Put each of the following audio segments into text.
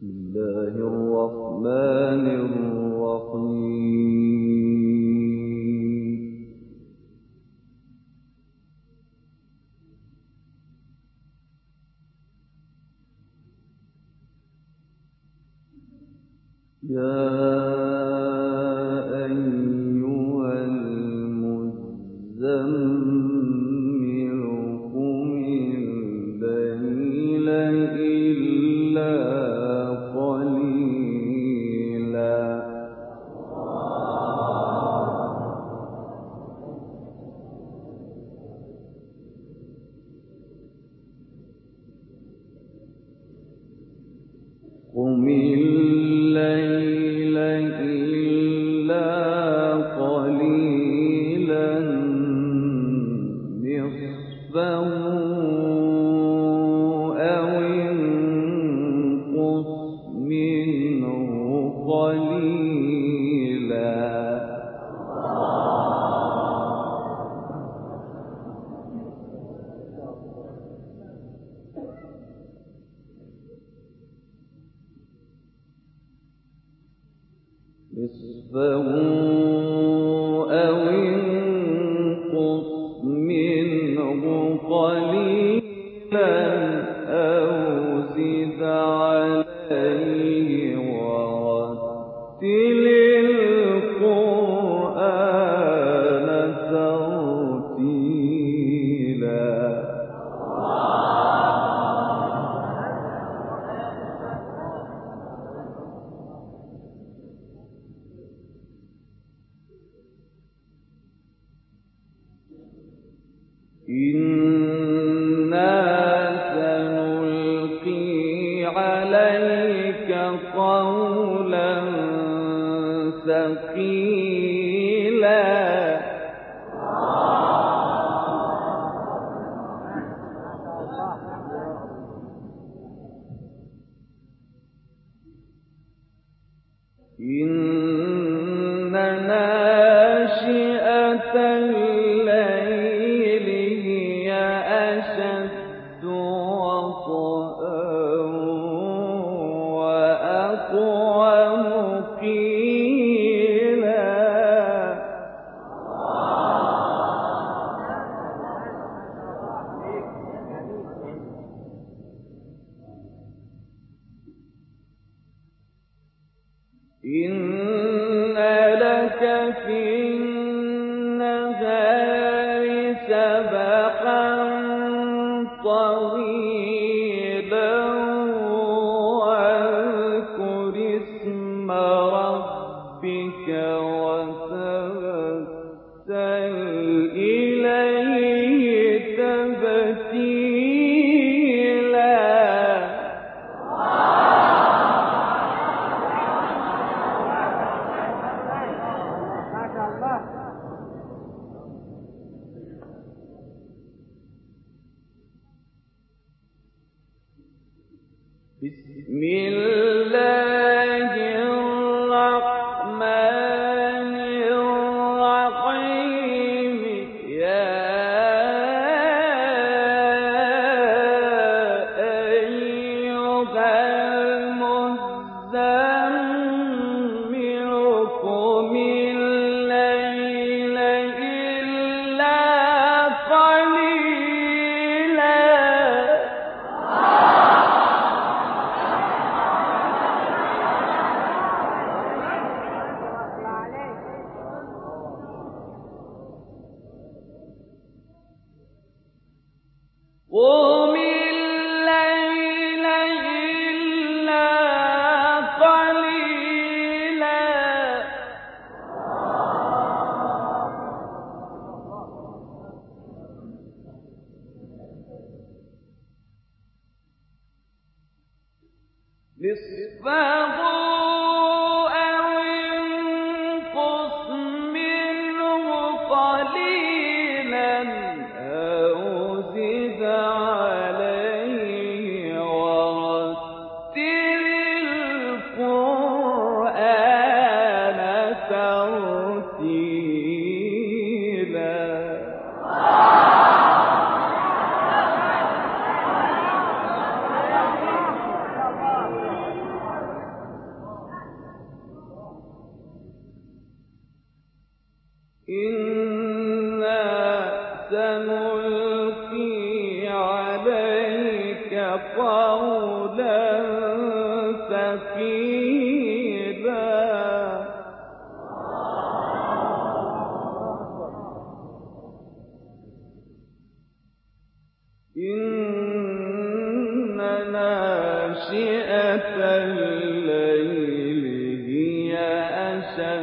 بسم الله الرحمن الْمُؤْمِنِينَ عليه ورتل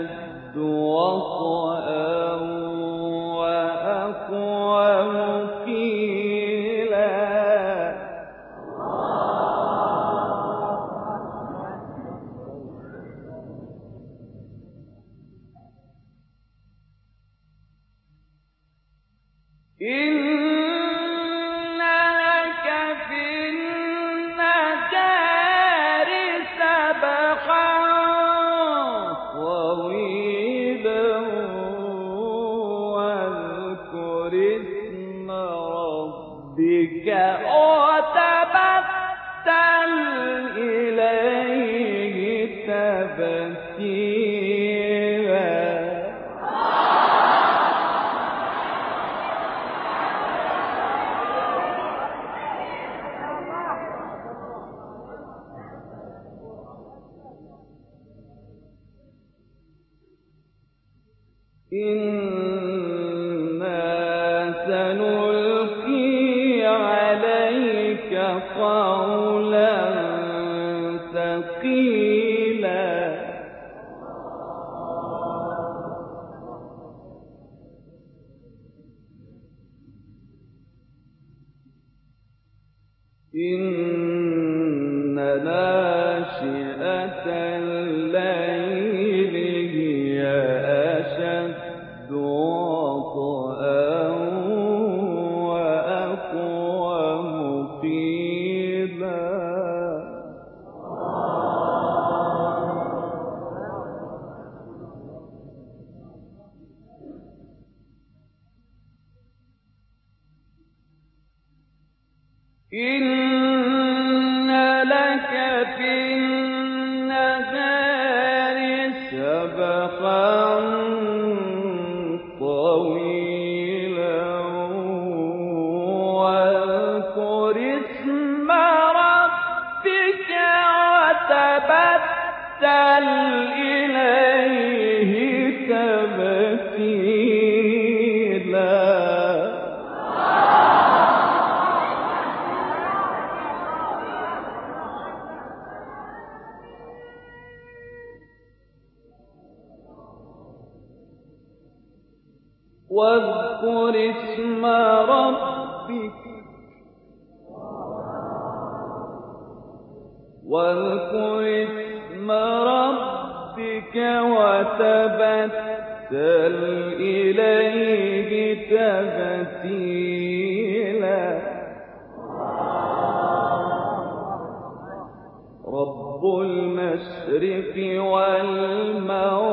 الْأَشَدُّ وَطْئًا إن واذكر اسم ربك. واذكر اسم ربك وتبتل إليه تبتيلا. رب المشرق والموت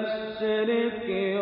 المشرق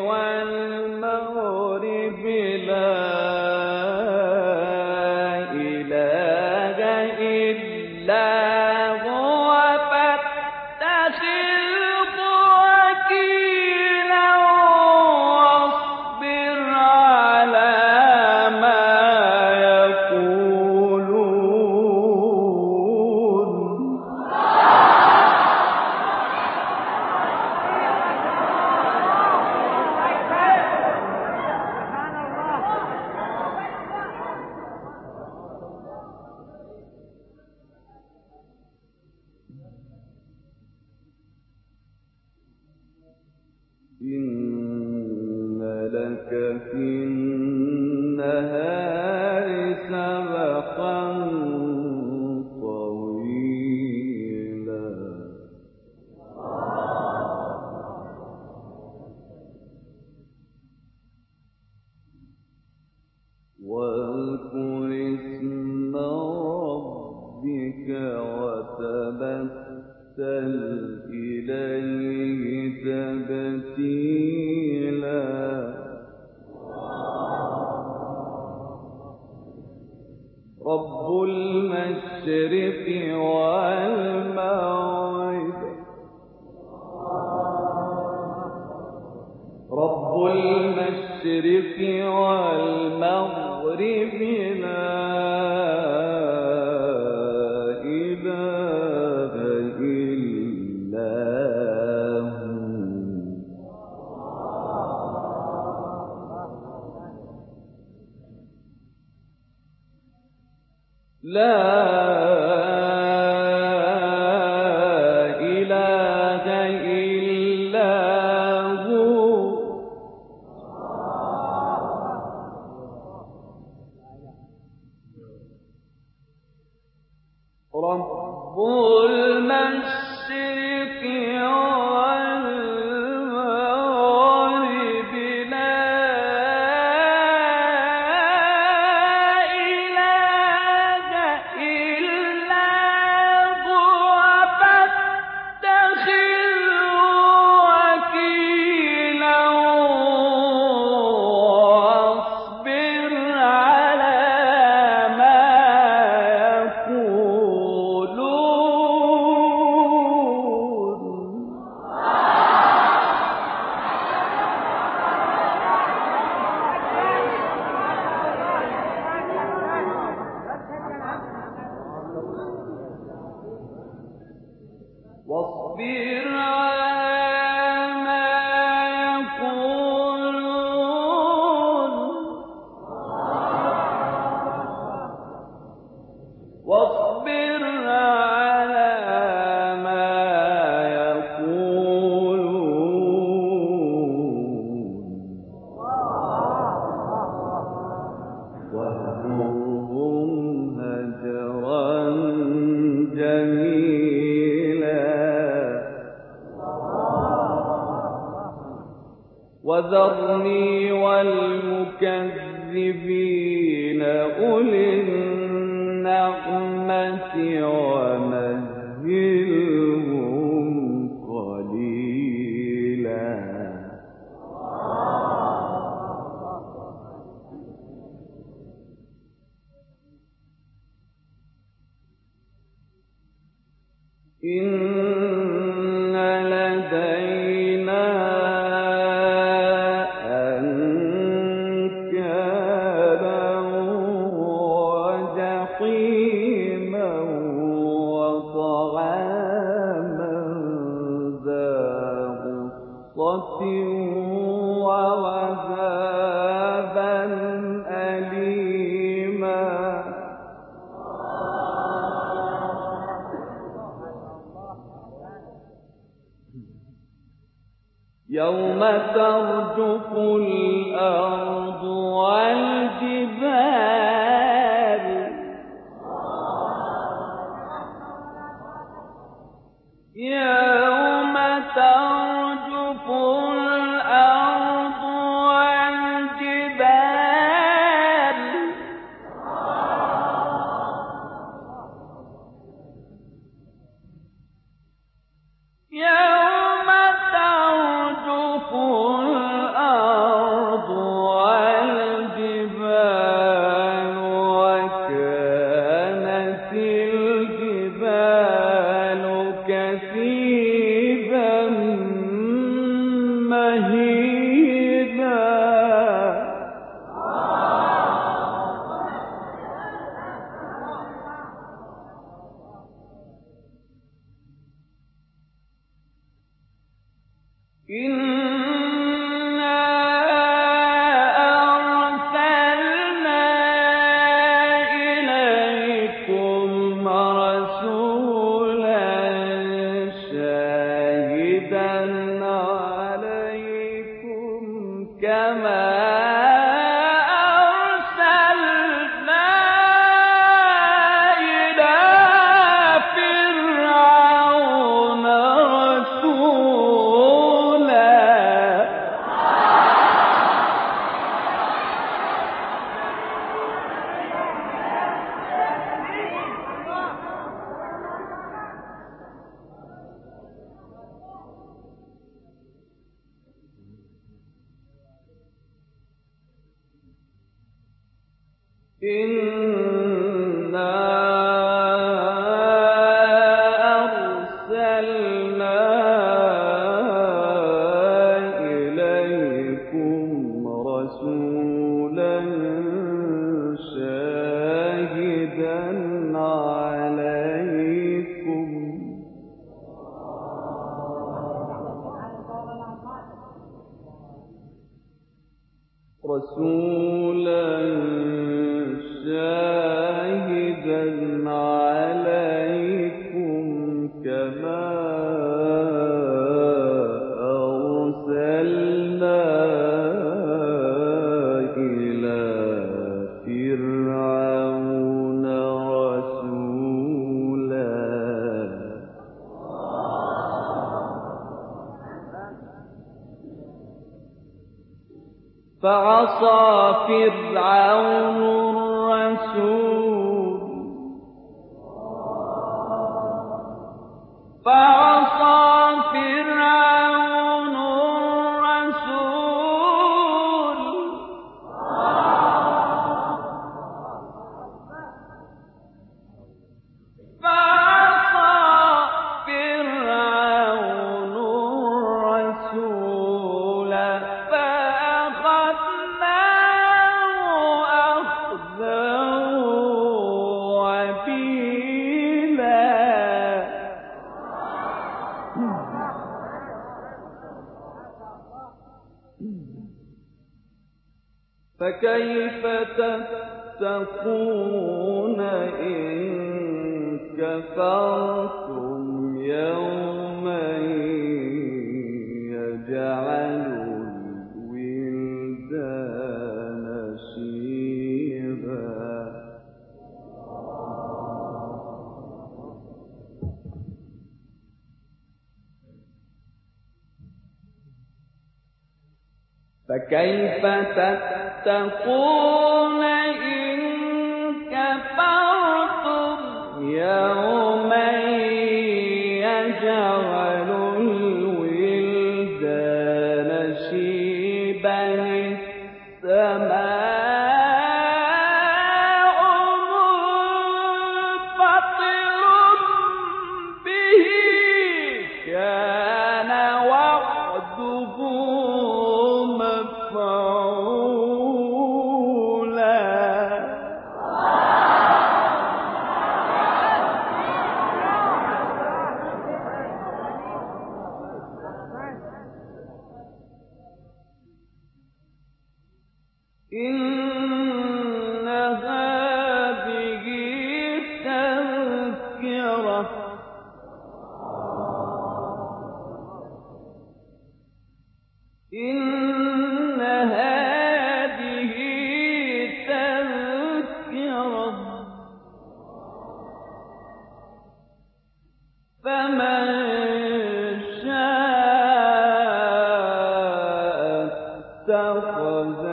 الأرض فكيف تتقون اتخذ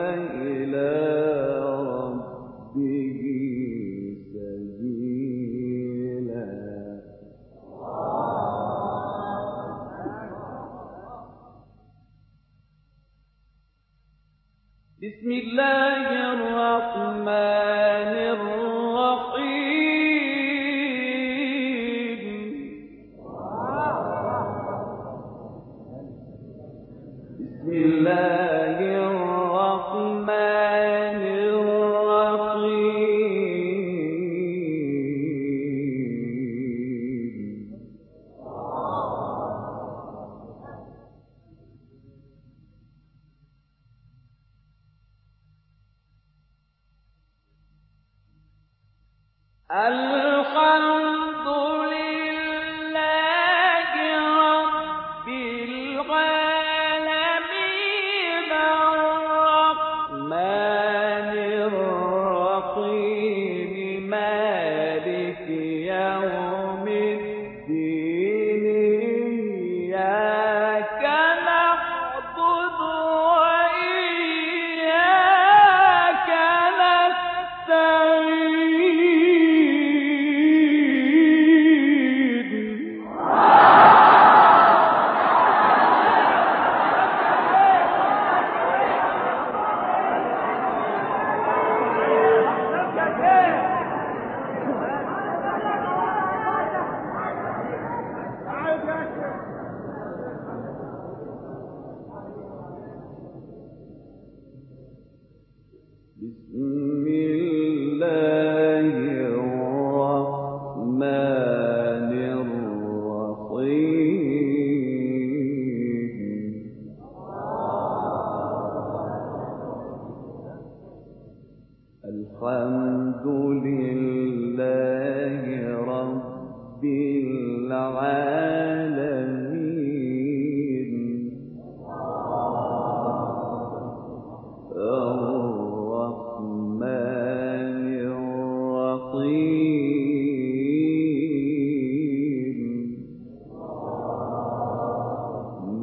الحمد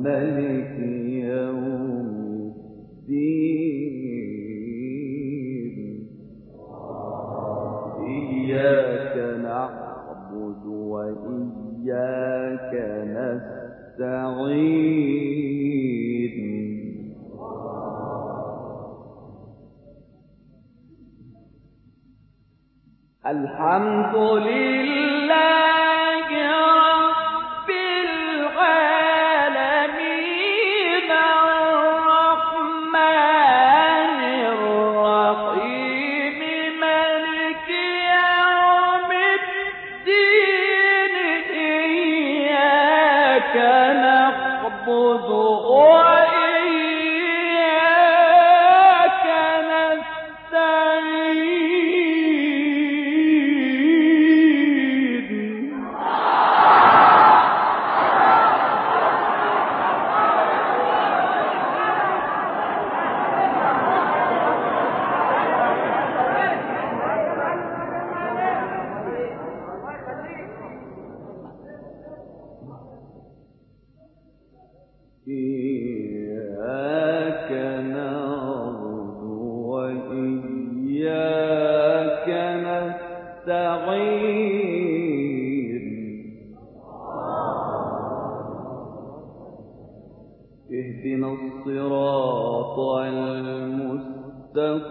الحمد خذوا غير